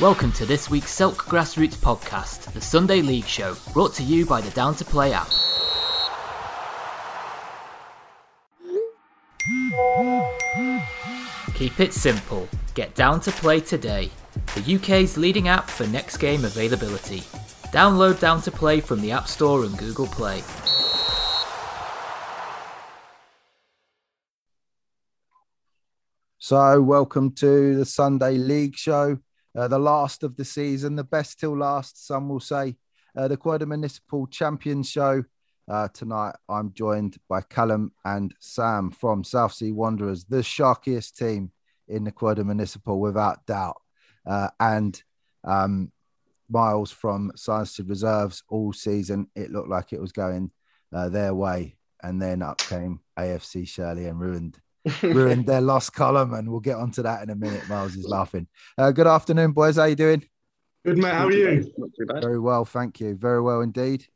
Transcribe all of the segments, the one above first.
Welcome to this week's Silk Grassroots podcast, the Sunday League Show, brought to you by the Down to Play app. Keep it simple. Get Down to Play today, the UK's leading app for next game availability. Download Down to Play from the App Store and Google Play. So, welcome to the Sunday League Show, uh, the last of the season, the best till last, some will say. Uh, the Croydon Municipal Champions Show. Uh, tonight, I'm joined by Callum and Sam from South Sea Wanderers, the sharkiest team in the Croydon Municipal, without doubt. Uh, and um, Miles from Sanderstead Reserves all season. It looked like it was going uh, their way. And then up came AFC Shirley and ruined ruined their lost column, and we'll get onto that in a minute. Miles is laughing. Uh, good afternoon, boys. How you doing? Good, mate. How are you? Not too bad. Very well, thank you. Very well indeed.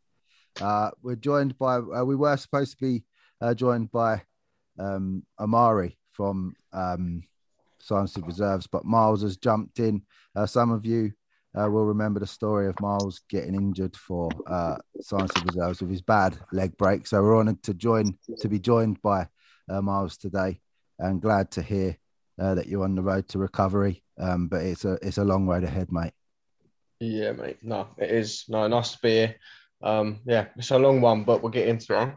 Uh, we're joined by. Uh, we were supposed to be uh, joined by um, Amari from um, Sanderstead Reserves, but Miles has jumped in. Uh, some of you uh, will remember the story of Miles getting injured for uh, Sanderstead Reserves with his bad leg break. So we're honoured to join to be joined by uh, Miles today, and glad to hear uh, that you're on the road to recovery. Um, but it's a it's a long road ahead, mate. Yeah, mate. No, it is. No, nice to be here. Um, yeah, it's a long one, but we'll get into it.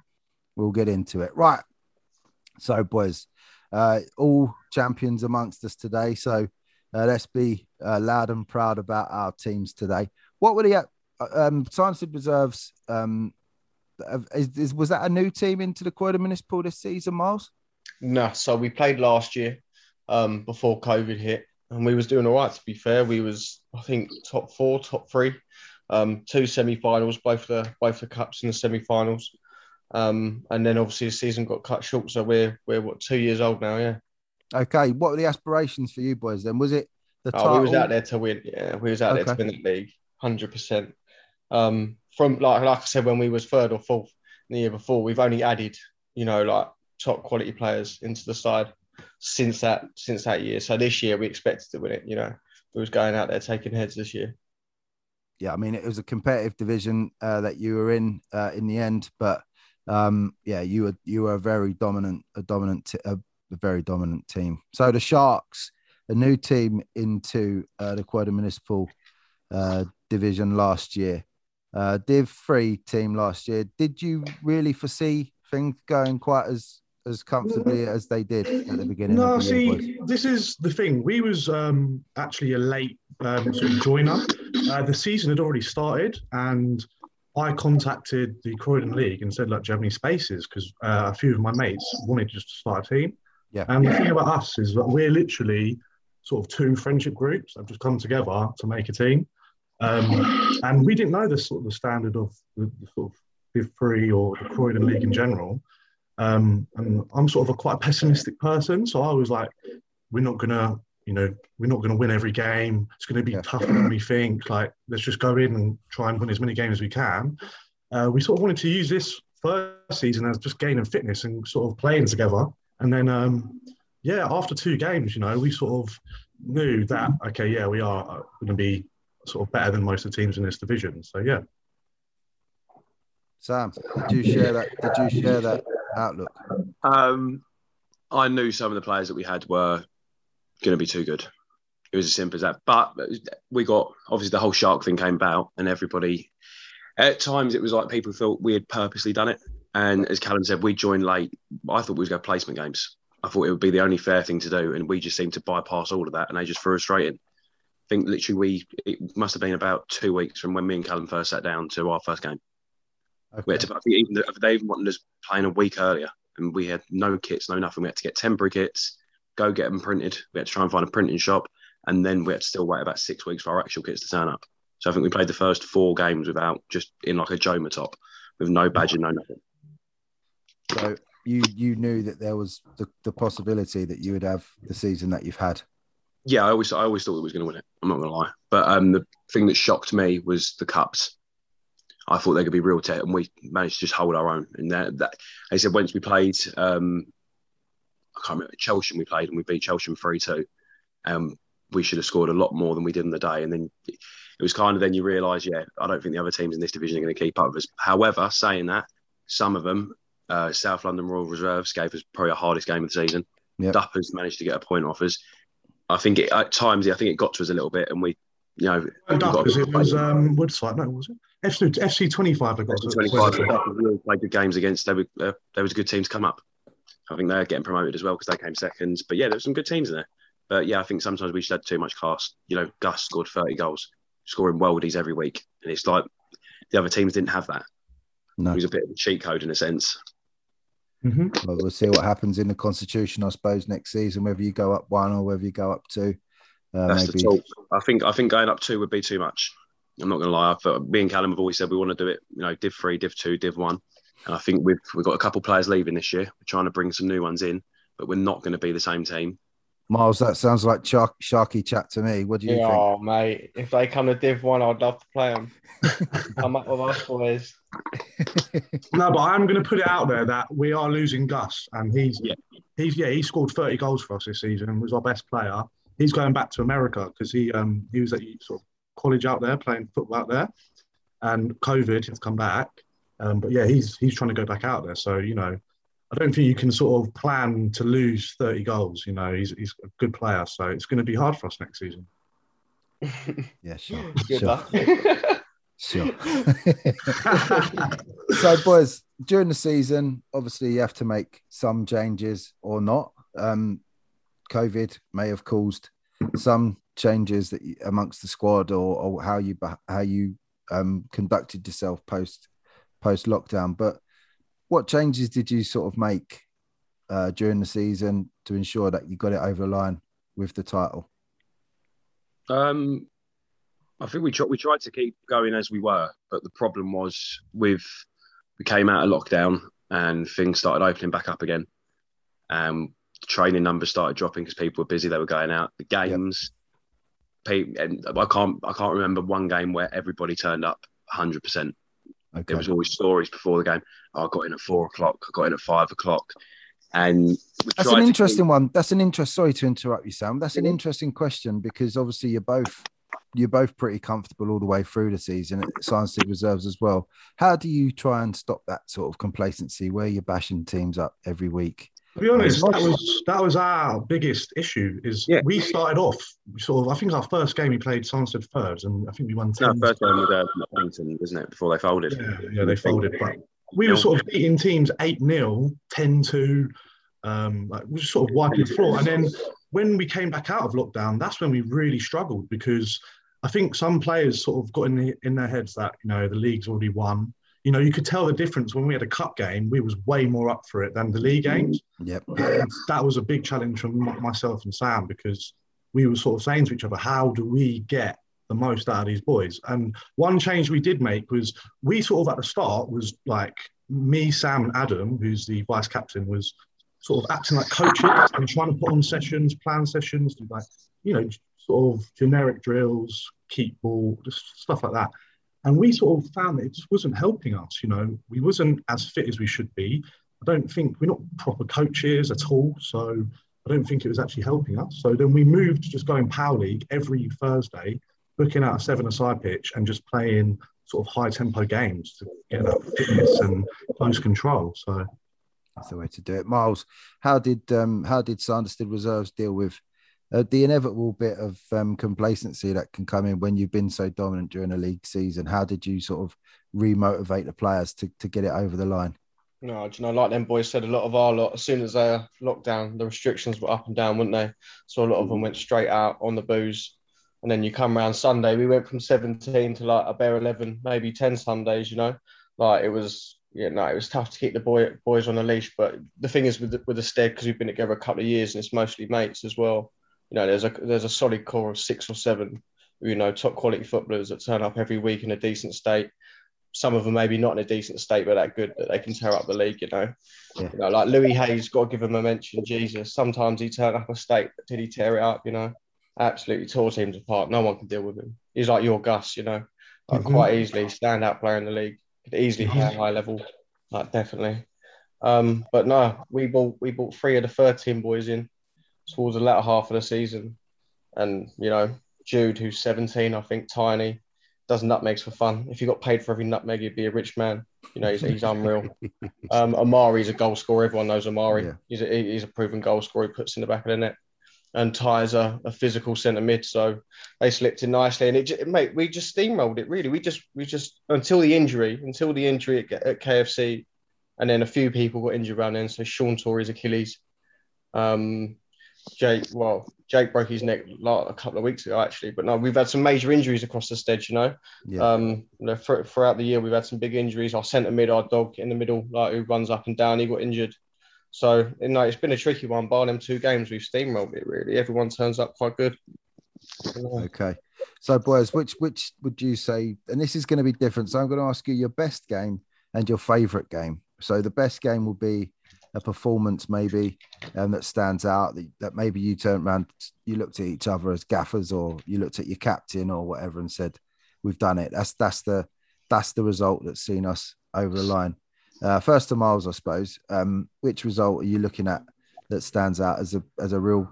We'll get into it. Right. So, boys, uh, all champions amongst us today. So uh, let's be uh, loud and proud about our teams today. What were the uh, um, Sanderstead Reserves? Um, is, is, was that a new team into the Croydon Municipal this season, Miles? No, so we played last year um, before COVID hit, and we was doing all right. To be fair, we was I think top four, top three, um, two semi-finals, both the both the cups in the semi-finals, um, and then obviously the season got cut short. So we're we're what two years old now, yeah. Okay, what were the aspirations for you boys then? Was it the Oh, title? we was out there to win. Yeah, we was out there Okay. to win the league, hundred percent. Um, from like like I said, when we was third or fourth the year before, we've only added, you know, like top quality players into the side since that since that year. So this year we expected to win it. You know, we was going out there taking heads this year. yeah, I mean, it was a competitive division uh, that you were in uh, in the end, but um, yeah, you were you were a very dominant, a dominant, t- a, a very dominant team. So the Sharks, a new team into uh, the Croydon Municipal uh, division last year, uh, Div Three team last year. Did you really foresee things going quite as as comfortably as they did at the beginning? No, of the year, see, this is the thing. We was um, actually a late um, sort of joiner. Uh, the season had already started, and I contacted the Croydon League and said, "Look, do you have any spaces?" Because uh, a few of my mates wanted just to start a team. Yeah. And the thing about us is that we're literally sort of two friendship groups that have just come together to make a team. Um, and we didn't know the sort of the standard of the, the sort of Div Three or the Croydon League in general. Um, and I'm sort of a quite pessimistic person, so I was like, we're not gonna, you know, we're not gonna win every game. It's gonna be Yeah. tougher than we think. Like, let's just go in and try and win as many games as we can. Uh, we sort of wanted to use this first season as just gaining fitness and sort of playing together. And then, um, yeah, after two games, you know, we sort of knew that okay, yeah, we are going to be sort of better than most of the teams in this division. So yeah. Sam, did you share that? Did you share that outlook? Um, I knew some of the players that we had were going to be too good. It was as simple as that. But we got obviously the whole shark thing came about, and everybody. At times, it was like people thought we had purposely done it. And as Callum said, we joined late. I thought we was going to placement games. I thought it would be the only fair thing to do, and we just seemed to bypass all of that, and they just threw us straight in. I think literally we it must have been about two weeks from when me and Callum first sat down to our first game. We had to, I think even they even wanted us playing a week earlier, and we had no kits, no nothing. We had to get temporary kits, go get them printed. We had to try and find a printing shop, and then we had to still wait about six weeks for our actual kits to turn up. So I think we played the first four games without just in like a Joma top, with no badge and no nothing. So you you knew that there was the, the possibility that you would have the season that you've had. Yeah, I always I always thought we was going to win it. I'm not going to lie, but um, the thing that shocked me was the cups. I thought they could be real tight, and we managed to just hold our own. And that, that I said once we played, um, I can't remember Chelsea we played, and we beat Chelsea three two. Um, we should have scored a lot more than we did on the day. And then it was kind of then you realise, yeah, I don't think the other teams in this division are going to keep up with us. However, saying that, some of them, uh, South London Royal Reserves gave us probably our hardest game of the season. Yep. Duppers managed to get a point off us. I think it, at times, I think it got to us a little bit, and we, you know, we got- because it was um, Woodside, no, was it? FC, FC 25 they got to. 25 really played good games against. They were uh, there was a good team to come up. I think they're getting promoted as well because they came second. But yeah, there's some good teams in there. But yeah, I think sometimes we should have too much class. You know, Gus scored 30 goals, scoring worldies every week, and it's like the other teams didn't have that. No. It was a bit of a cheat code in a sense. Hmm Well, we'll see what happens in the constitution, I suppose, next season, whether you go up one or whether you go up two. Uh, That's maybe the talk. I think I think going up two would be too much. I'm not going to lie. I thought, me and Callum have always said we want to do it. You know, Div three, Div two, Div one, and I think we've we've got a couple players leaving this year. We're trying to bring some new ones in, but we're not going to be the same team. Miles, that sounds like shark, Sharky chat to me. What do you Yeah, think? oh, mate. If they come to Div 1, I'd love to play them. come up with us, boys. No, but I'm going to put it out there that we are losing Gus, and he's Yeah. he's yeah he scored 30 goals for us this season and was our best player. He's going back to America because he um he was at sort of college out there playing football out there, and COVID has come back. Um, but yeah, he's he's trying to go back out there. So you know, I don't think you can sort of plan to lose 30 goals. You know, he's he's a good player, so it's going to be hard for us next season. Yeah, sure. Good sure. luck. Sure. so, boys, during the season, obviously you have to make some changes or not. Um, COVID may have caused some changes that you, amongst the squad or, or how you how you um, conducted yourself post post lockdown. But what changes did you sort of make uh, during the season to ensure that you got it over the line with the title? Um, I think we tried we tried to keep going as we were, but the problem was with we came out of lockdown and things started opening back up again. Um, training numbers started dropping because people were busy; they were going out. The games, pe- and I can't I can't remember one game where everybody turned up 100. percent Okay. There was always stories before the game. Oh, I got in at four o'clock. I got in at five o'clock, and That's an interesting keep- one. That's an interest. Sorry to interrupt you, Sam. That's an interesting question because obviously you're both you're both pretty comfortable all the way through the season at Sanderstead reserves as well. How do you try and stop that sort of complacency where you're bashing teams up every week? To be honest, that was that was our biggest issue. Is Yeah. we started off sort of. I think our first game we played Sunset thirds, and I think we won 10. No, 10 first game with uh, Wellington, wasn't it? Before they folded. Yeah, yeah, they folded. But we were sort of beating teams 8 0, 10 2. Um, like, we were sort of wiping the floor. And then when we came back out of lockdown, that's when we really struggled because I think some players sort of got in, the, in their heads that, you know, the league's already won. You know, you could tell the difference when we had a cup game, we was way more up for it than the league mm-hmm. games. Yep. And that was a big challenge for m- myself and Sam because we were sort of saying to each other, how do we get the most out of these boys? And one change we did make was we sort of at the start was like me, Sam, and Adam, who's the vice captain, was sort of acting like coaches and trying to put on sessions, plan sessions, do like, you know, sort of generic drills, keep ball, just stuff like that. And we sort of found that it just wasn't helping us. You know, we wasn't as fit as we should be. I don't think we're not proper coaches at all. So I don't think it was actually helping us. So then we moved to just going Power League every Thursday, booking out a seven-a-side pitch and just playing sort of high-tempo games to get that fitness and close control. So That's the way to do it. Miles, how did um, how did Sanderstead Reserves deal with uh, the inevitable bit of um, complacency that can come in when you've been so dominant during a league season? How did you sort of remotivate the players to, to get it over the line? No, do you know, like them boys said, a lot of our lot, as soon as they locked down, the restrictions were up and down, weren't they? So a lot of them went straight out on the booze. And then you come around Sunday, we went from 17 to like a bare 11, maybe 10 Sundays, you know? Like it was, yeah, no, it was tough to keep the boy boys on a leash. But the thing is with the, with the stead, because we've been together a couple of years and it's mostly mates as well. You know, there's a there's a solid core of six or seven, you know, top quality footballers that turn up every week in a decent state some of them maybe not in a decent state, but that good that they can tear up the league, you know. Yeah. You know, like Louis Hayes, got to give him a mention. Jesus, sometimes he turned up a state, but did he tear it up? You know, absolutely tore teams apart. No one can deal with him. He's like your Gus, you know, like Mhm. quite easily standout player in the league. Could easily play high level, like definitely. Um, but no, we bought we bought three of the third team boys in towards the latter half of the season. and you know Jude, who's 17, I think, tiny, does nutmegs for fun. If you got paid for every nutmeg, you'd be a rich man. You know, he's, he's unreal. Um, Amari's a goal scorer. Everyone knows Amari. Yeah. He's, a, he's a proven goal scorer. He puts in the back of the net. And Ty's a, a physical centre mid, so they slipped in nicely. And it, mate, we just steamrolled it. Really, we just, we just until the injury, until the injury at, at KFC, and then a few people got injured around then. So Sean Torrey's Achilles, um, Jake, well, Jake broke his neck like a couple of weeks ago, actually. But no, we've had some major injuries across the stage, you know. Yeah. Um, you know, thr- throughout the year, we've had some big injuries. Our centre mid, our dog in the middle, like who runs up and down, he got injured. So, you know, it's been a tricky one. Bar them two games, we've steamrolled it really. Everyone turns up quite good. Okay. So, boys, which which would you say? And this is going to be different. So, I'm going to ask you your best game and your favourite game. So, the best game will be a performance maybe um, that stands out that, that maybe you turned around, you looked at each other as gaffers, or you looked at your captain or whatever and said, "We've done it." That's that's the that's the result that's seen us over the line. Uh, first to Miles, I suppose. Um, which result are you looking at that stands out as a as a real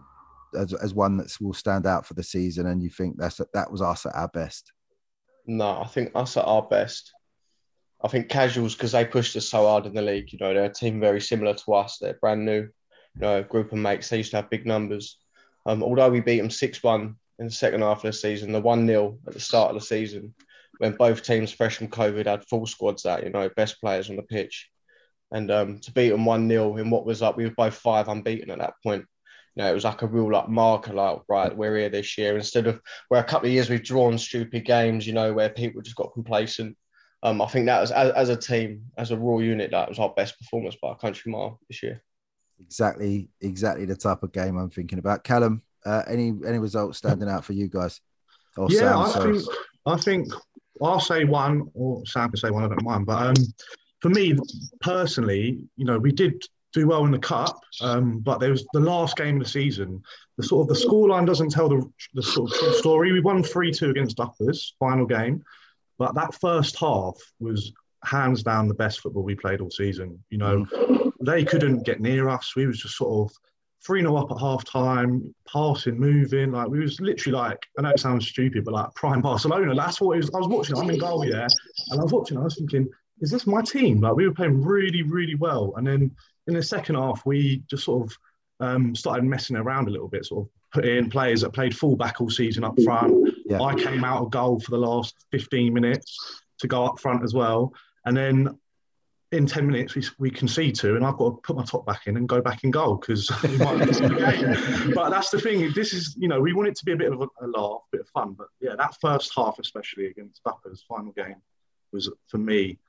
as, as one that will stand out for the season, and you think that's that was us at our best? No, I think us at our best. I think casuals because they pushed us so hard in the league. You know, they're a team very similar to us. They're brand new, you know, group of mates. They used to have big numbers. Um, although we beat them six one in the second half of the season, the one 0 at the start of the season, when both teams fresh from COVID had full squads out. You know, best players on the pitch, and um, to beat them one 0 in what was up, we were both five unbeaten at that point. You know, it was like a real like marker, like right, we're here this year. Instead of where a couple of years we've drawn stupid games, you know, where people just got complacent. Um, I think that was as, as a team, as a raw unit, that was our best performance by a country mile this year. Exactly, exactly the type of game I'm thinking about. Callum, uh, any any results standing out for you guys? Or yeah, Sam, I sorry. think I think I'll say one, or Sam can say one. I don't mind, but um, for me personally, you know, we did do well in the cup, um, but there was the last game of the season. The sort of the scoreline doesn't tell the the sort of true story. We won three two against Uppers, final game, but that first half was hands down the best football we played all season. You know, they couldn't get near us. We was just sort of 3 0 up at half time, passing, moving. Like, we was literally like, I know it sounds stupid, but like prime Barcelona. That's what it was. I was watching, I'm in goal, yeah. And I was watching, I was thinking, is this my team? Like, we were playing really, really well. And then in the second half, we just sort of um, started messing around a little bit, sort of put in players that played fullback all season up front. Yeah. I came out of goal for the last 15 minutes to go up front as well. And then in 10 minutes, we, we concede two, and I've got to put my top back in and go back in goal because we might miss the game. But that's the thing. This is, you know, we want it to be a bit of a, a laugh, a bit of fun. But yeah, that first half, especially against Uppers, final game, was for me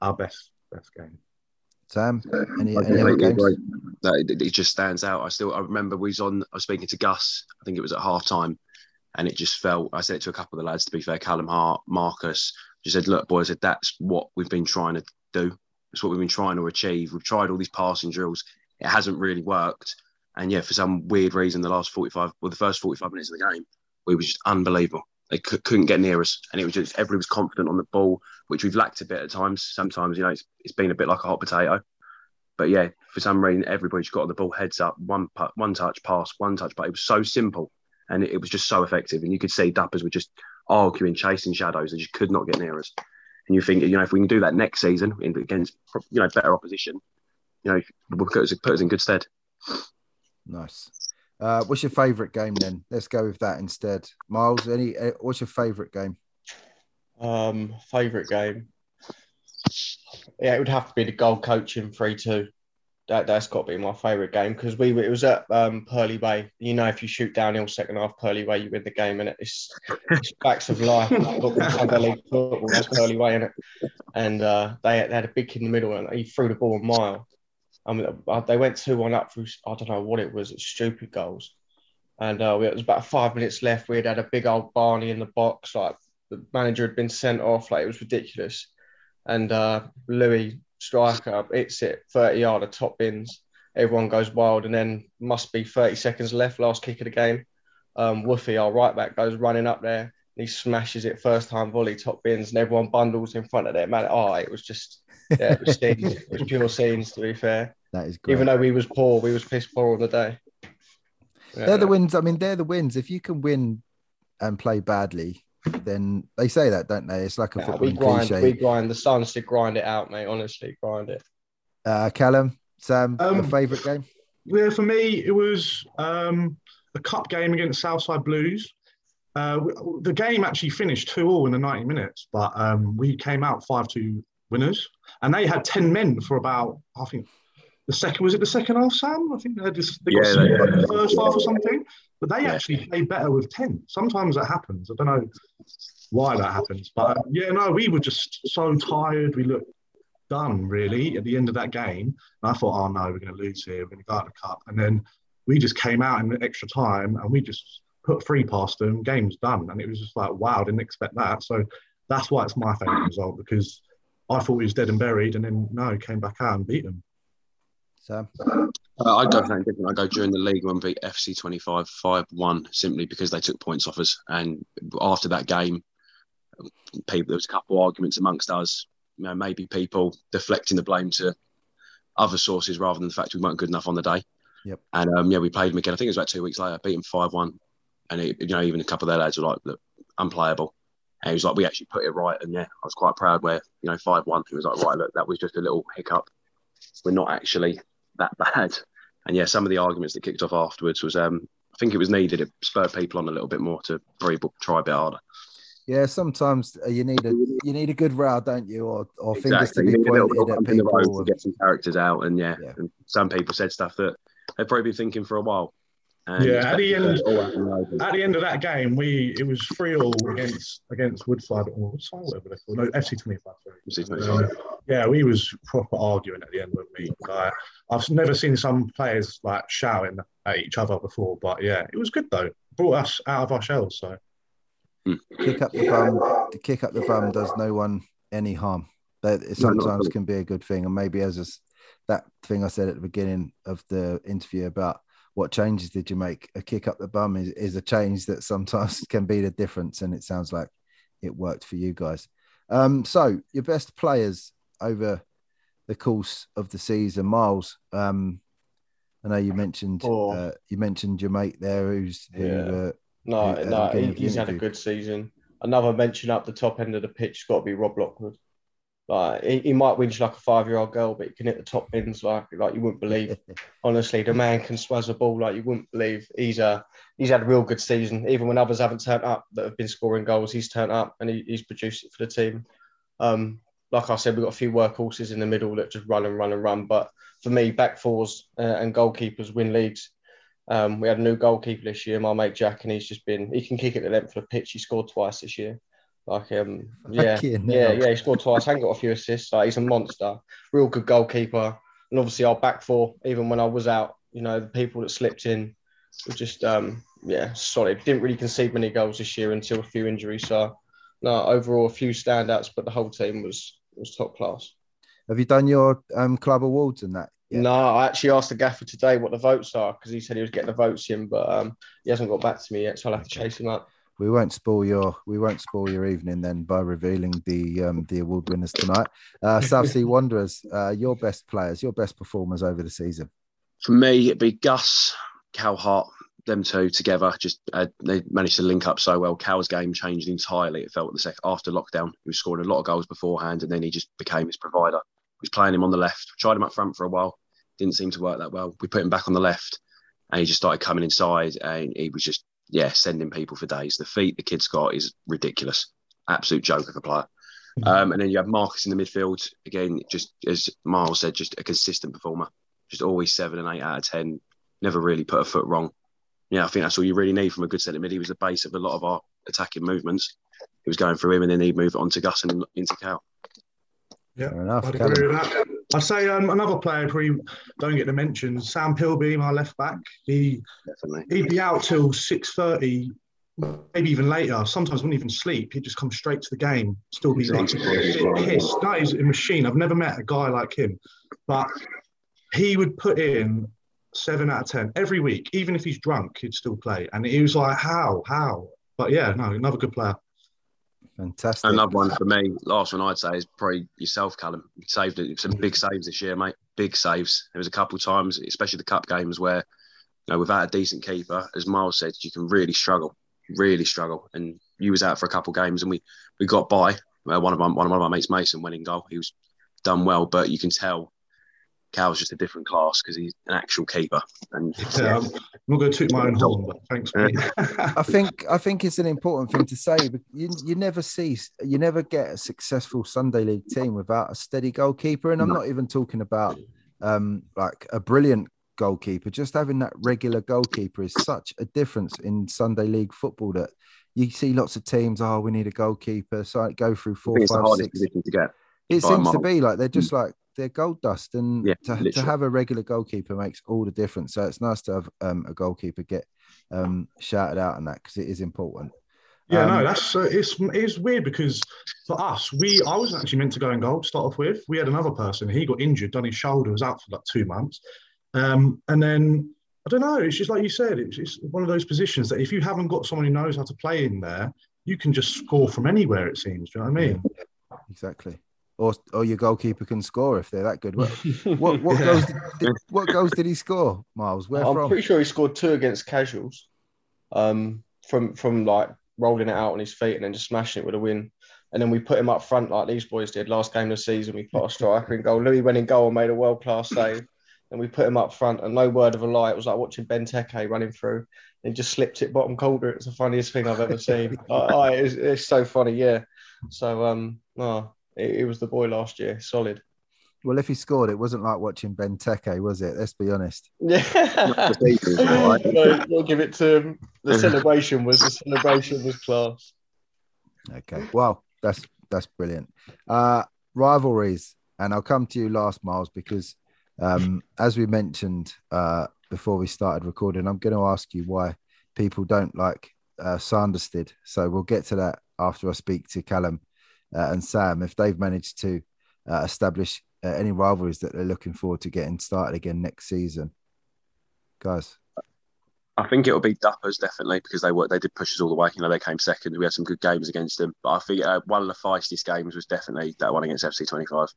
our best best game. Sam, any, I any other games? agree. No, it, it just stands out. I still I remember we was on. I was speaking to Gus. I think it was at half time, and it just felt. I said it to a couple of the lads. To be fair, Callum Hart, Marcus, just said, "Look, boys, I said, that's what we've been trying to do. It's what we've been trying to achieve. We've tried all these passing drills. It hasn't really worked. And yeah, for some weird reason, the last forty-five, well, the first forty-five minutes of the game, we were just unbelievable. They c- couldn't get near us, and it was just everybody was confident on the ball, which we've lacked a bit at times. Sometimes, you know, it's, it's been a bit like a hot potato. But yeah, for some reason, everybody's got on the ball, heads up, one one touch, pass, one touch. But it was so simple, and it, it was just so effective. And you could see Duppers were just arguing, chasing shadows, and just could not get near us. And you think, you know, if we can do that next season in, against, you know, better opposition, you know, we'll put us, put us in good stead. Nice. Uh, what's your favourite game then? Let's go with that instead. Miles, any? Uh, what's your favourite game? Um, favorite game. Yeah, it would have to be the goal coaching three two. That that's got to be my favourite game because we it was at um, Purley Way. You know, if you shoot downhill second half Purley Way, you win the game, and it's, it's facts of life. Sunday league football, that's Purley Way, innit? And uh, they, they had a big kid in the middle, and he threw the ball a mile. I mean, uh, they went two one up through. I don't know what it was. Stupid goals. And uh, it was about five minutes left. We had had a big old Barney in the box. Like the manager had been sent off. Like it was ridiculous. And uh, Louis striker hits it 30 yard of top bins. Everyone goes wild, and then must be 30 seconds left, last kick of the game. Um, Woofy, our right back, goes running up there. And he smashes it first time volley, top bins, and everyone bundles in front of them. Man, oh, it was just, yeah, it was scenes. it was pure scenes, to be fair. That is great. Even though we was poor, we was piss poor on the day. they're the wins. I mean, they're the wins. If you can win and play badly, then they say that, don't they? It's like a Nah, football we grind, cliche. we grind. The Suns did grind it out, mate. Honestly, grind it. Uh, Callum, Sam, your Um, favourite game? Yeah, for me, it was um, a cup game against Southside Blues. Uh, the game actually finished 2 all in the 90 minutes, but um, we came out 5 2 winners. And they had 10 men for about, I think, the second, was it the second half, Sam? I think they had this, they got Yeah, some they- in the first half or something. But they Yeah. actually play better with 10. Sometimes that happens. I don't know why that happens. But uh, yeah, no, we were just so tired. We looked done really at the end of that game. And I thought, oh no, we're going to lose here. We're going to go out of the cup. And then we just came out in the extra time and we just put three past them. Game's done. And it was just like, wow, didn't expect that. So that's why it's my favourite result because I thought he was dead and buried. And then no, came back out and beat them. So Uh, I'd go for something different. I'd go during the league when we beat FC 25 5 1 simply because they took points off us. And after that game, people there was a couple of arguments amongst us. You know, maybe people deflecting the blame to other sources rather than the fact we weren't good enough on the day. Yep. And um, yeah, we played them again. I think it was about two weeks later, beat them 5 1. And it, you know, even a couple of their lads were like, look, unplayable. And he was like, we actually put it right. And yeah, I was quite proud where, you know, 5 1, he was like, right, look, that was just a little hiccup. We're not actually that bad. And yeah, some of the arguments that kicked off afterwards was, um, I think it was needed. It spurred people on a little bit more to probably try a bit harder. Yeah, sometimes you need a you need a good row, don't you? Or or fingers to be need a little pointed at of in the road people. to get some characters out. And yeah, Yeah. and some people said stuff that they've probably been thinking for a while. And Yeah, at the uh, end- to all out in the open. At the end of that game, we it was three all against against Woodside or oh, Woodside, whatever they're called. No, FC twenty five. FC 25. Yeah, we was proper arguing at the end of the week. Like, I've never seen some players like shouting at each other before, but yeah, it was good though. Brought us out of our shells. So hmm. Kick up the bum. The kick up the bum does no one any harm. That it No, not at sometimes all. can be a good thing, and maybe as a s that thing I said at the beginning of the interview about what changes did you make? A kick up the bum is, is a change that sometimes can be the difference, and it sounds like it worked for you guys. Um, so your best players over the course of the season, Miles. Um, I know you mentioned Oh. uh, you mentioned your mate there, who's who, Yeah. uh, No, the no, he, he's had a good season. Another mention up the top end of the pitch has got to be Rob Lockwood. Like he, he might whinge like a five-year-old girl, but he can hit the top bins like like you wouldn't believe. Honestly, the man can swazz a ball like you wouldn't believe. He's uh, he's had a real good season. Even when others haven't turned up that have been scoring goals, he's turned up and he, he's produced it for the team. Um, like I said, we've got a few workhorses in the middle that just run and run and run. But for me, back fours uh, and goalkeepers win leagues. Um, we had a new goalkeeper this year, my mate Jack, and he's just been he can kick it the length of the pitch. He scored twice this year. Like um yeah, yeah, yeah, he scored twice and got a few assists. Like, he's a monster, real good goalkeeper. And obviously our back four, even when I was out, you know, the people that slipped in were just um yeah, solid. Didn't really concede many goals this year until a few injuries. So no, overall a few standouts, but the whole team was was top class. Have you done your um, club awards and that? yet? No, I actually asked the gaffer today what the votes are because he said he was getting the votes in, but um, he hasn't got back to me yet, so I'll have to chase him up. We won't spoil your we won't spoil your evening then by revealing the um, the award winners tonight. Uh, South Sea Wanderers, uh, your best players, your best performers over the season. For me, it'd be Gus, Cal Hart, them two together. Just uh, they managed to link up so well. Cal's game changed entirely. It felt the second after lockdown. He was scoring a lot of goals beforehand, and then he just became his provider. We was playing him on the left. Tried him up front for a while. Didn't seem to work that well. We put him back on the left, and he just started coming inside, and he was just yeah sending people for days. The feet the kid's got is ridiculous. Absolute joke of a player. Um, and then you have Marcus in the midfield again. Just as Miles said, just a consistent performer. Just always seven and eight out of ten. Never really put a foot wrong. Yeah, I think that's all you really need from a good centre mid. He was the base of a lot of our attacking movements. He was going through him, and then he'd move on to Gus and into Cal. Yeah, Fair enough. I'd Callum. agree with that. I'd say um, another player who don't get the mention, Sam Pilby, my left back. He Definitely. he'd be out till six thirty, maybe even later. Sometimes wouldn't even sleep. He'd just come straight to the game, still be like a explosive, bit right? pissed. That is a machine. I've never met a guy like him, but he would put in seven out of ten every week, even if he's drunk, he'd still play. And he was like, "How? How?" But yeah, no, another good player. Fantastic. Another one for me. Last one I'd say is probably yourself, Callum. You saved it. Some big saves this year, mate. Big saves. There was a couple of times, especially the cup games, where you know, without a decent keeper, as Miles said, you can really struggle, really struggle. And you was out for a couple of games, and we we got by. Uh, one of my one of my mates, Mason, went in goal. He was done well, but you can tell Cal's just a different class because he's an actual keeper. And Yeah, I'm not going to toot my own horn, but thanks, mate. I think I think it's an important thing to say, but you you never see you never get a successful Sunday League team without a steady goalkeeper, and I'm not even talking about um like a brilliant goalkeeper. Just having that regular goalkeeper is such a difference in Sunday League football that you see lots of teams. Oh, we need a goalkeeper, so I go through I four, think it's the hardest six. position to get. It seems to be like they're just like they're gold dust, and Yeah, to, to have a regular goalkeeper makes all the difference. So it's nice to have um, a goalkeeper get um, shouted out on that because it is important. Yeah, Um, no, that's uh, it's it's weird because for us, we I wasn't actually meant to go in goal to start off with. We had another person. He got injured, done his shoulder, was out for like two months, um, and then I don't know. It's just like you said. It's, it's one of those positions that if you haven't got someone who knows how to play in there, you can just score from anywhere. It seems. Do you know what I mean? Exactly. Or, or your goalkeeper can score if they're that good. What what, what goals did, did- what goals did he score, Miles? Where I'm from? pretty sure he scored two against casuals, um, from from like rolling it out on his feet and then just smashing it with a win. And then we put him up front like these boys did last game of the season. We put a striker in goal. Louis went in goal and made a world class save. And we put him up front, and no word of a lie. It was like watching Benteke running through. He just slipped it bottom corner. It's the funniest thing I've ever seen. I, I, it's, it's so funny, yeah. So um, no, it, it was the boy last year, solid. Well, if he scored, it wasn't like watching Benteke, was it? Let's be honest. Yeah. The season. No, we'll give it to him. The celebration was the celebration was class. Okay. Well, that's that's brilliant. Uh rivalries, and I'll come to you last, Miles, because um, as we mentioned uh, before we started recording, I'm going to ask you why people don't like uh, Sanderstead. So we'll get to that after I speak to Callum uh, and Sam if they've managed to uh, establish uh, any rivalries that they're looking forward to getting started again next season. Guys, I think it'll be Duppers definitely because they were they did push us all the way. You know, they came second. We had some good games against them, but I think uh, one of the feistiest games was definitely that one against FC twenty five.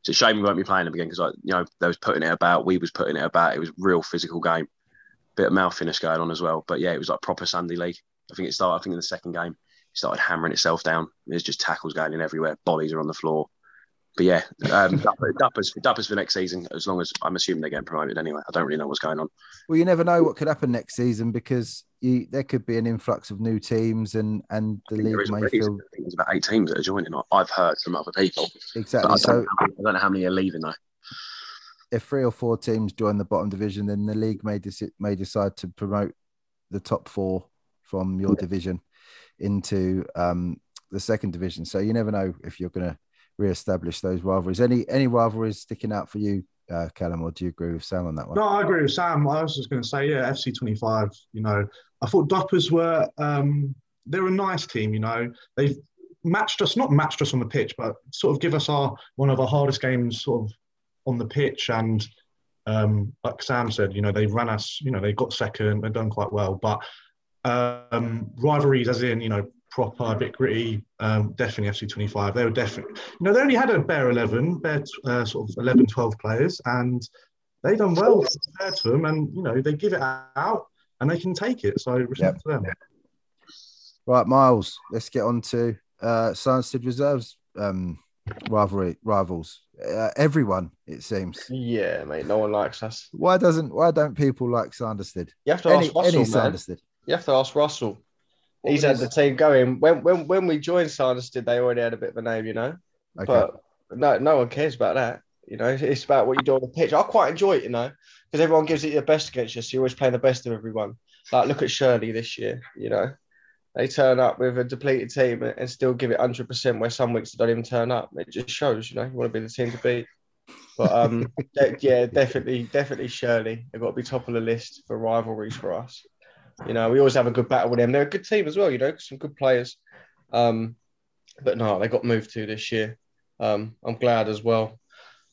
It's a shame we won't be playing them again because like you know they was putting it about, we was putting it about. It was real physical game, bit of mouth finish going on as well. But yeah, it was like proper Sunday league. I think it started. I think in the second game, started hammering itself down. There's just tackles going in everywhere. Bodies are on the floor. But yeah, um, Dupper- Duppers, Duppers for next season. As long as I'm assuming they're getting promoted anyway. I don't really know what's going on. well, you never know what could happen next season because you, there could be an influx of new teams and and the I think there league may feel there's about eight teams that are joining. I've heard from other people, exactly I so. don't, I don't know how many are leaving though. if three or four teams join the bottom division, then the league may may decide to promote the top four from your division into um, the second division. So you never know if you're going to re-establish those rivalries. Any any rivalries sticking out for you, uh, Callum, or do you agree with Sam on that one? No, I agree with Sam. I was just going to say, yeah, FC twenty five. You know, I thought Duppers were um, they're a nice team. You know, they've matched us, not matched us on the pitch, but sort of give us our one of our hardest games sort of on the pitch. And um, like Sam said, you know, they ran us. You know, they got second. They've done quite well, but um, rivalries, as in you know, proper, a bit gritty. Um, definitely FC twenty five. They were definitely. You know, they only had a bare eleven, bare uh, sort of 11, 12 players, and they done well compared to them, and you know they give it out and they can take it. So respect to them. Right, Miles. Let's get on to uh, Sanderstead Reserves um, rivalry rivals. Uh, everyone, it seems. Yeah, mate. No one likes us. Why doesn't why don't people like Sanderstead? You have to Any ask Russell, any man. Sanderstead. You have to ask Russell. What He's had the team going. When when when we joined Sanderstead, they already had a bit of a name, you know. Okay. But no, no one cares about that. You know, it's- about what you do on the pitch. I quite enjoy it, you know, because everyone gives it their best against you. So you're always playing the best of everyone. Like look at Shirley this year. You know, they turn up with a depleted team and still give it hundred percent. Where some weeks they don't even turn up. It just shows, you know, you want to be the team to beat. But um, yeah, definitely, definitely Shirley. They've got to be top of the list for rivalries for us. You know, we always have a good battle with them. They're a good team as well. You know, some good players. Um, but no, they got moved to this year. Um, I'm glad as well.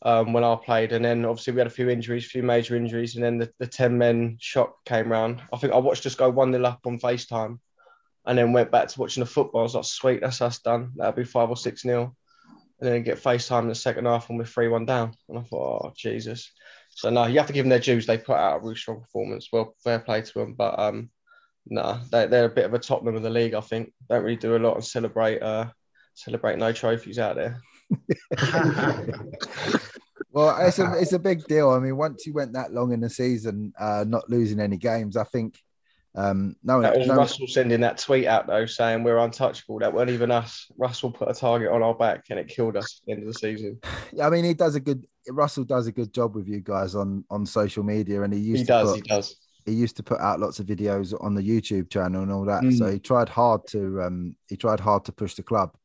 Um, when I played, and then obviously we had a few injuries, a few major injuries, and then the, the ten men shock came round. I think I watched us go one 0 up on FaceTime, and then went back to watching the football. I was like, sweet, that's us done. That'll be five or six nil, and then get FaceTime in the second half, and we're three one down. And I thought, oh Jesus. So no, you have to give them their dues. They put out a really strong performance. Well, fair play to them. But um, no, they, they're a bit of a Tottenham of the league. I think don't really do a lot and celebrate uh celebrate no trophies out there. well, it's a it's a big deal. I mean, once you went that long in the season, uh, not losing any games, I think. Um, no, that was no, Russell sending that tweet out though, saying we're untouchable. That weren't even us. Russell put a target on our back, and it killed us at the end of the season. Yeah, I mean, he does a good. Russell does a good job with you guys on on social media, and he used he to does. put, he does. He used to put out lots of videos on the YouTube channel and all that. Mm. So he tried hard to um he tried hard to push the club.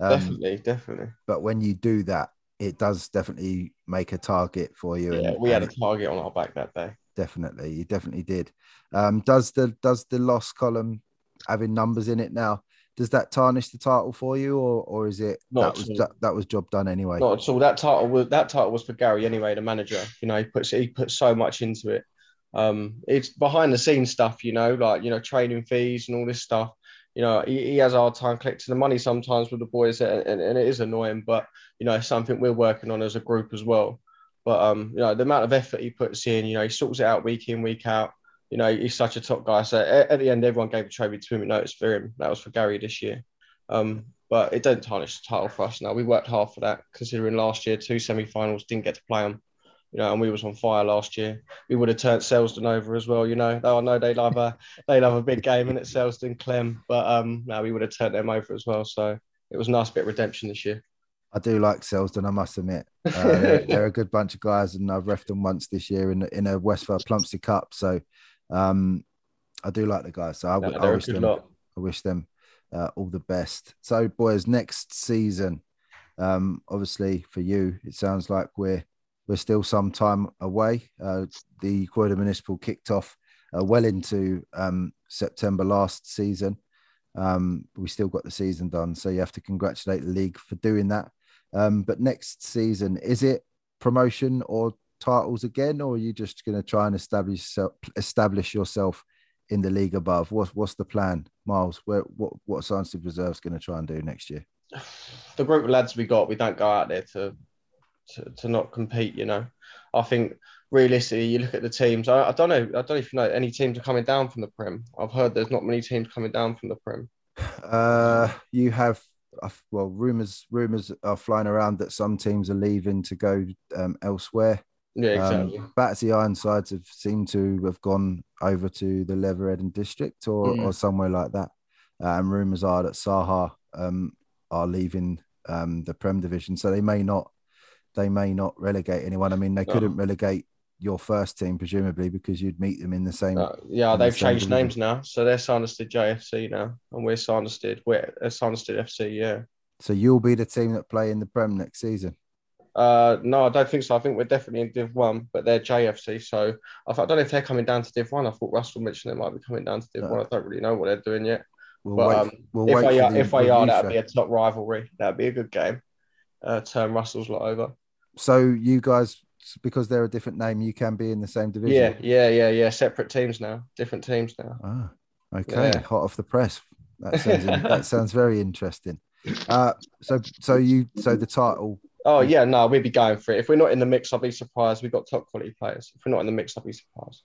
Um, definitely, definitely. But when you do that, it does definitely make a target for you. Yeah, and, we had a target on our back that day. definitely, you definitely did. Um, does the does the loss column having numbers in it now? Does that tarnish the title for you, or or is it Not that was that, that was job done anyway? Not at all. That title was that title was for Gary anyway, the manager. You know, he puts he put so much into it. Um, it's behind the scenes stuff, you know, like you know, training fees and all this stuff. You know, he, he has our time collecting the money sometimes with the boys, and, and, it is annoying, but you know, it's something we're working on as a group as well. But um, you know, the amount of effort he puts in, you know, he sorts it out week in, week out. You know, he's such a top guy. So at, at the end, everyone gave a trophy to him. No, it's for him. That was for Gary this year. Um, but it don't tarnish the title for us now. We worked hard for that, considering last year two semi-finals didn't get to play them. You know, and we was on fire last year. We would have turned Selsdon over as well. You know, though I know they love a they love a big game and it, Selsdon Clem, but um, no, we would have turned them over as well. So it was a nice bit of redemption this year. I do like Selsdon, I must admit. Uh, they're, they're a good bunch of guys, and I've refed them once this year in in a Westfield Plumstead Cup. So um, I do like the guys. So I, No, I wish them lot. I wish them uh, all the best. So, boys, next season, um, obviously for you, it sounds like we're we're still some time away. Uh, the Croydon Municipal kicked off uh, well into um, September last season. Um, we still got the season done, so you have to congratulate the league for doing that. Um, but next season, is it promotion or titles again, or are you just going to try and establish establish yourself in the league above? What's what's the plan, Miles? Where what what Sanderstead Reserve's going to try and do next year? the group of lads we got, we don't go out there to to, to not compete. You know, I think realistically, you look at the teams. I, I don't know. I don't know if you know any teams are coming down from the Prem. I've heard there's not many teams coming down from the Prem. Uh, you have uh, well, rumors rumors are flying around that some teams are leaving to go um, elsewhere. Yeah, exactly. Um, Battersea Ironsides have seemed to have gone over to the Leatherhead and District or, Mm. or somewhere like that. Uh, and rumors are that Saha um, are leaving um, the Prem division, so they may not they may not relegate anyone. I mean, they No. couldn't relegate your first team presumably because you'd meet them in the same. Uh, yeah, they've same changed division. names now, so they're Sanderstead JFC now, and we're Sanderstead. We're uh, FC. Yeah. So you'll be the team that play in the Prem next season. Uh, no, I don't think so. I think we're definitely in Div One, but they're JFC. So I, I don't know if they're coming down to Div One. I thought Russell mentioned they might be coming down to Div No. One. I don't really know what they're doing yet. We'll But wait. um, we'll if they for are, the if they are, that'd be a top rivalry. That'd be a good game. Uh, turn Russell's lot over. So you guys, because they're a different name, you can be in the same division. Yeah, yeah, yeah, yeah. Separate teams now. Different teams now. Ah, okay. Yeah. Hot off the press. That sounds that sounds very interesting. Uh, so so you so the title. Oh yeah, no, we'd be going for it. If we're not in the mix, I'll be surprised. We've got top quality players. If we're not in the mix, I'll be surprised.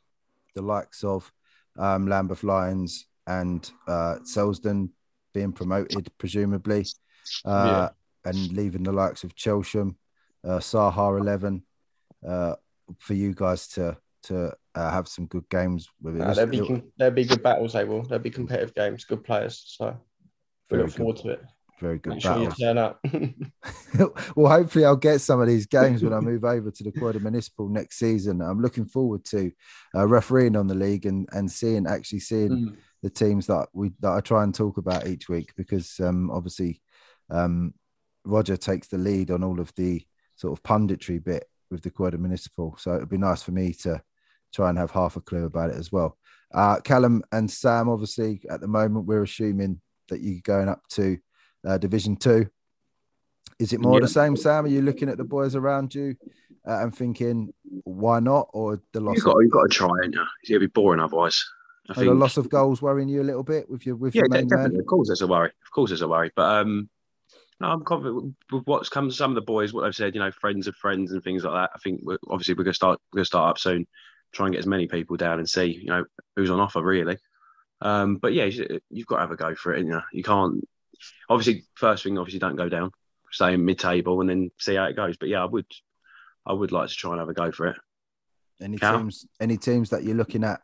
the likes of um, Lambeth Lions and uh, Selsdon being promoted, presumably, uh, and leaving the likes of Chelsham, uh, Sahar 11, uh, for you guys to to uh, have some good games with it. Uh, there'll be con- there'll be good battles. They will. There'll be competitive games. Good players. So we look forward to it. Very good Make sure you turn up. well, hopefully, I'll get some of these games when I move over to the Croydon Municipal next season. I'm looking forward to uh, refereeing on the league and and seeing actually seeing Mm. the teams that we that I try and talk about each week because um, obviously um, Roger takes the lead on all of the sort of punditry bit with the Croydon Municipal. So it'd be nice for me to try and have half a clue about it as well. Uh, Callum and Sam, obviously, at the moment, we're assuming that you're going up to uh, Division Two. Is it more Yeah. the same, Sam? Are you looking at the boys around you uh, and thinking, why not? Or the loss, You've of, got, you've got to try it. Going to be boring otherwise. I are the loss of goals worrying you a little bit with your with yeah, your main definitely. man? Of course, there's a worry. Of course, there's a worry. But um, No, I'm confident with what's come. Some of the boys, what they've said, you know, friends of friends and things like that. I think we're, obviously we're gonna start. We're gonna start up soon. Try and get as many people down and see, you know, who's on offer really. Um, but yeah, you've got to have a go for it. You know, you can't. Obviously, first thing, obviously, don't go down. Stay in mid-table and then see how it goes. But yeah, I would, I would like to try and have a go for it. Any Cal? teams? Any teams that you're looking at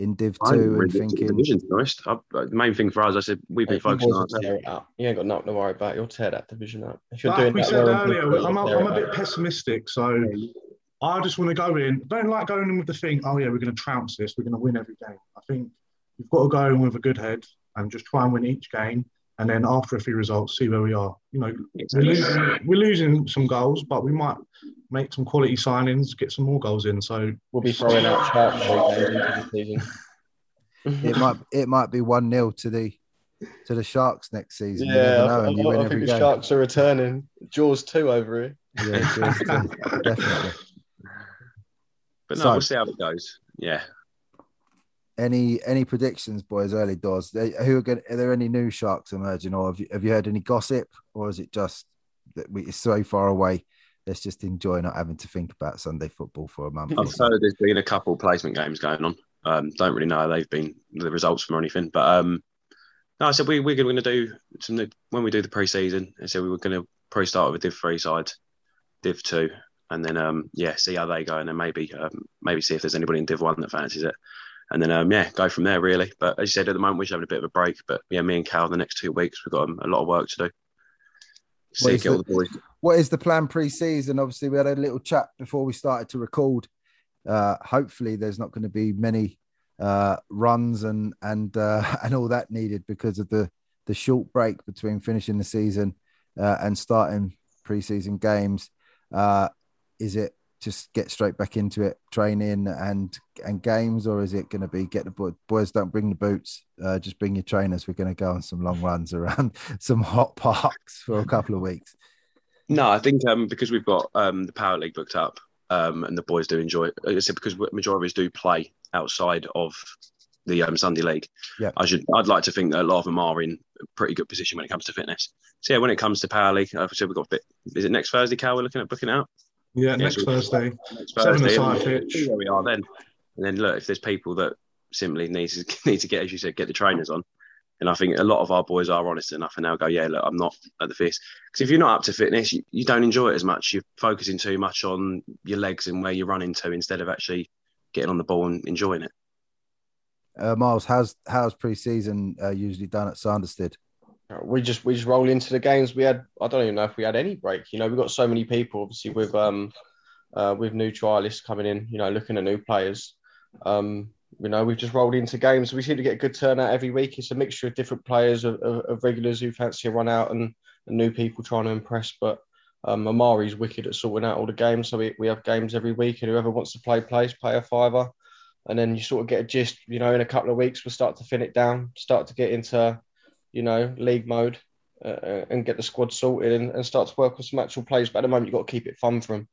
in Div Two and thinking? Division, to be honest, I, the main thing for us, I said we've been hey, focusing on. Tear it up. You ain't got nothing to worry about. You'll tear that division up. If you're like doing we that said earlier, I'm, a, I'm a bit pessimistic, so I just want to go in. Don't like going in with the thing. Oh yeah, we're going to trounce this. We're going to win every game. I think you've got to go in with a good head and just try and win each game. And then after a few results, see where we are. You know, we're losing, we're losing some goals, but we might make some quality signings, get some more goals in. So we'll be throwing out sharp into season it might it might be one 0 to the to the Sharks next season. Yeah, know, I, I, I think the game. Sharks are returning. Jaws two over here. Yeah, Jaws two, definitely. But no, so, we'll see how it goes. Yeah. Any any predictions, boys? Early doors. Who are going? Are there any new sharks emerging, or have you have you heard any gossip, or is it just that we, it's so far away? Let's just enjoy not having to think about Sunday football for a month. I've heard there's been a couple placement games going on. Um, don't really know they've been the results from or anything, but um, no, I said we we're going to do some when we do the pre-season. I said we were going to pre-start with a Div three side, Div two, and then um, yeah, see how they go, and then maybe um, maybe see if there's anybody in Div one that fancies it, and then um, yeah, go from there really. But as you said, at the moment we're just having a bit of a break. But yeah, me and Cal the next two weeks we've got um, a lot of work to do. What, is the, what is the plan pre-season? Obviously, we had a little chat before we started to record uh, hopefully there's not going to be many uh, runs and and uh, and all that needed because of the the short break between finishing the season uh, and starting preseason games. Uh, is it just get straight back into it, training and and games, or is it going to be get the boys, boys don't bring the boots, uh, just bring your trainers. We're going to go on some long runs around some hot parks for a couple of weeks. No, I think um, because we've got um, the Power League booked up, um, and the boys do enjoy it. I said because majority of us do play outside of the um, Sunday League. Yeah, I should. I'd like to think that a lot of them are in a pretty good position when it comes to fitness. So yeah, when it comes to Power League, I said we've got a bit. Is it next Thursday, Cal? We're looking at booking out. Yeah, yeah next so Thursday. Next Thursday. Where we are then, and then look if there's people that simply need to need to get, as you said, get the trainers on. And I think a lot of our boys are honest enough and they'll go, yeah, look, I'm not at the fitness. Because if you're not up to fitness, you, you don't enjoy it as much. You're focusing too much on your legs and where you're running to instead of actually getting on the ball and enjoying it. Uh, Miles, how's how's pre-season uh, usually done at Sanderstead? We just we just roll into the games. We had I don't even know if we had any break. You know, we've got so many people obviously with um uh, with new trialists coming in. You know, looking at new players. Um, you know, we've just rolled into games. We seem to get a good turnout every week. It's a mixture of different players, of, of, of regulars who fancy a run out and, and, new people trying to impress. But um, Amari's wicked at sorting out all the games. So we, we have games every week, and whoever wants to play plays, pay a fiver. And then you sort of get a gist, you know, in a couple of weeks, we'll start to thin it down, start to get into, you know, league mode uh, uh and get the squad sorted and, and, start to work on some actual plays. But at the moment, you've got to keep it fun for them.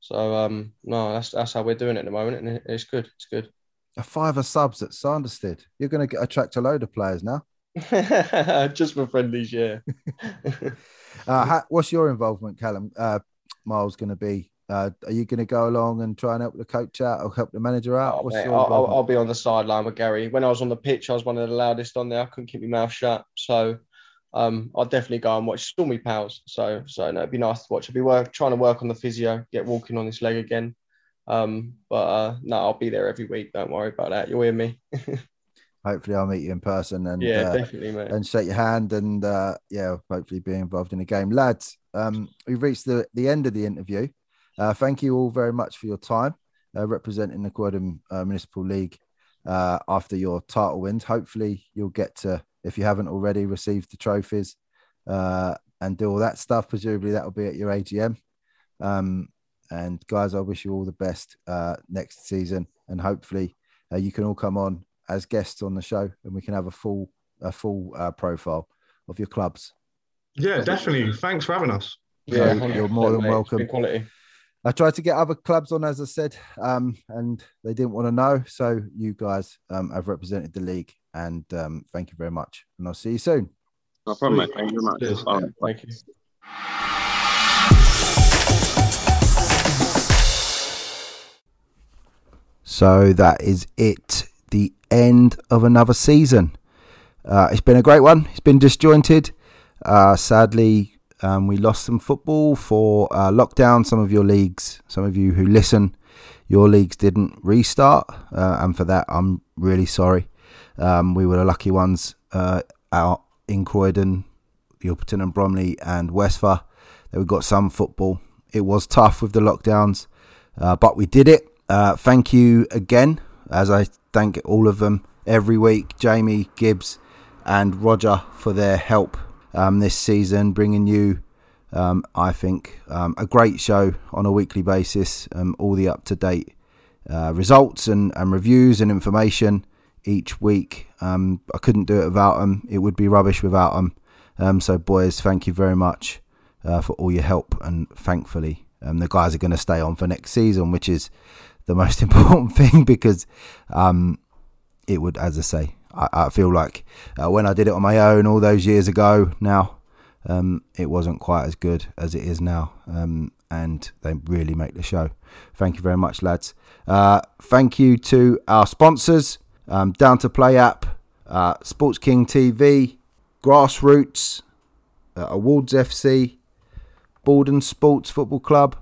So, um, no, that's, that's how we're doing it at the moment. And it's good. It's good a five of subs at Sanderstead. You're going to attract a load of players now. Just for friendlies, yeah. uh, how, what's your involvement, Callum? Uh, Miles going to be. Uh, are you going to go along and try and help the coach out or help the manager out? Oh, mate, I'll, I'll, be on the sideline with Gary. When I was on the pitch, I was one of the loudest on there. I couldn't keep my mouth shut. So um, I'll definitely go and watch Stormy Pals. So, so no, it'd be nice to watch. I'll be work trying to work on the physio, get walking on this leg again. Um, but uh, no, I'll be there every week. Don't worry about that. You'll hear me. hopefully, I'll meet you in person and yeah, uh, definitely, mate. and shake your hand and uh, yeah, hopefully be involved in the game, lads. Um, we've reached the the end of the interview. Uh, thank you all very much for your time uh, representing the Croydon uh, Municipal League uh, after your title wins. Hopefully, you'll get to, if you haven't already, receive the trophies uh, and do all that stuff. Presumably, that will be at your AGM. Um, and guys, I wish you all the best uh, next season, and hopefully uh, you can all come on as guests on the show, and we can have a full a full uh, profile of your clubs. Yeah, definitely. Thanks for having us. Yeah, so you're more than welcome. Quality. I tried to get other clubs on, as I said, um, and they didn't want to know. So you guys um, have represented the league, and um, thank you very much. And I'll see you soon. No problem, mate. Thank you very much. Um, thank you. So that is it. The end of another season. Uh, it's been a great one. It's been disjointed. Uh, sadly, um, we lost some football for uh, lockdown. Some of your leagues, some of you who listen, your leagues didn't restart, uh, and for that, I'm really sorry. Um, we were the lucky ones uh, out in Croydon, Orpington and Bromley, and Westphal. That we got some football. It was tough with the lockdowns, uh, but we did it. thank you again, as I thank all of them every week. Jamie Gibbs and Roger for their help um, this season, bringing you, um, I think, um, a great show on a weekly basis. Um, all the up to date uh, results and, and reviews and information each week. Um, I couldn't do it without them. It would be rubbish without them. So, boys, thank you very much uh, for all your help. And thankfully, the guys are going to stay on for next season, which is the most important thing because it would, as I say, I, I feel like uh, when I did it on my own all those years ago now, um, it wasn't quite as good as it is now. Um, and they really make the show. Thank you very much, lads. Uh, thank you to our sponsors um, Down to Play app, uh, Sports King TV, Grassroots, uh, Awards FC, Borden Sports Football Club,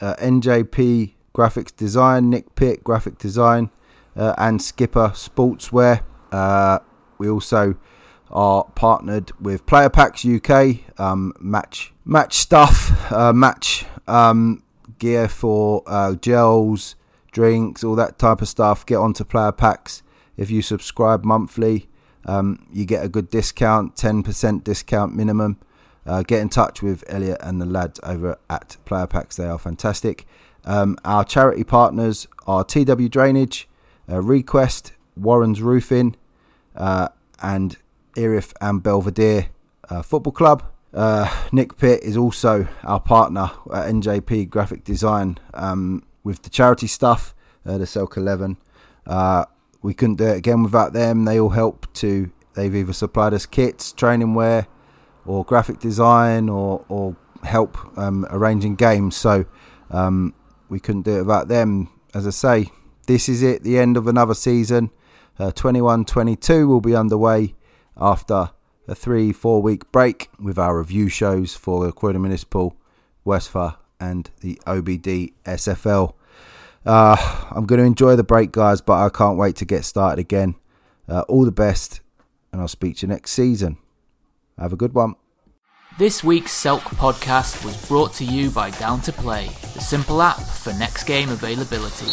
uh, NJP Graphics Design, Nick Pitt Graphic Design, uh, and Skipper Sportswear. Uh, we also are partnered with Player Packs UK, um, match match stuff, uh, match um, gear for uh, gels, drinks, all that type of stuff. Get onto Player Packs if you subscribe monthly. Um, you get a good discount, ten percent discount minimum. Uh, get in touch with Elliot and the lads over at Player Packs. They are fantastic. Um, our charity partners are TW Drainage, uh, Request, Warren's Roofing, and Erith and Belvedere uh, Football Club. Uh, Nick Pitt is also our partner at NJP Graphic Design um, with the charity stuff, uh, the Selk 11. Uh, we couldn't do it again without them. They all help to, they've either supplied us kits, training wear, or graphic design, or, or help um, arranging games. So um, we couldn't do it without them. As I say, this is it, the end of another season. Uh, 21 22 will be underway after a three, four week break with our review shows for the Croydon Municipal, Westphal, and the OBD SFL. Uh, I'm going to enjoy the break, guys, but I can't wait to get started again. Uh, all the best, and I'll speak to you next season. Have a good one. This week's Selk podcast was brought to you by Down to Play, the simple app for next game availability.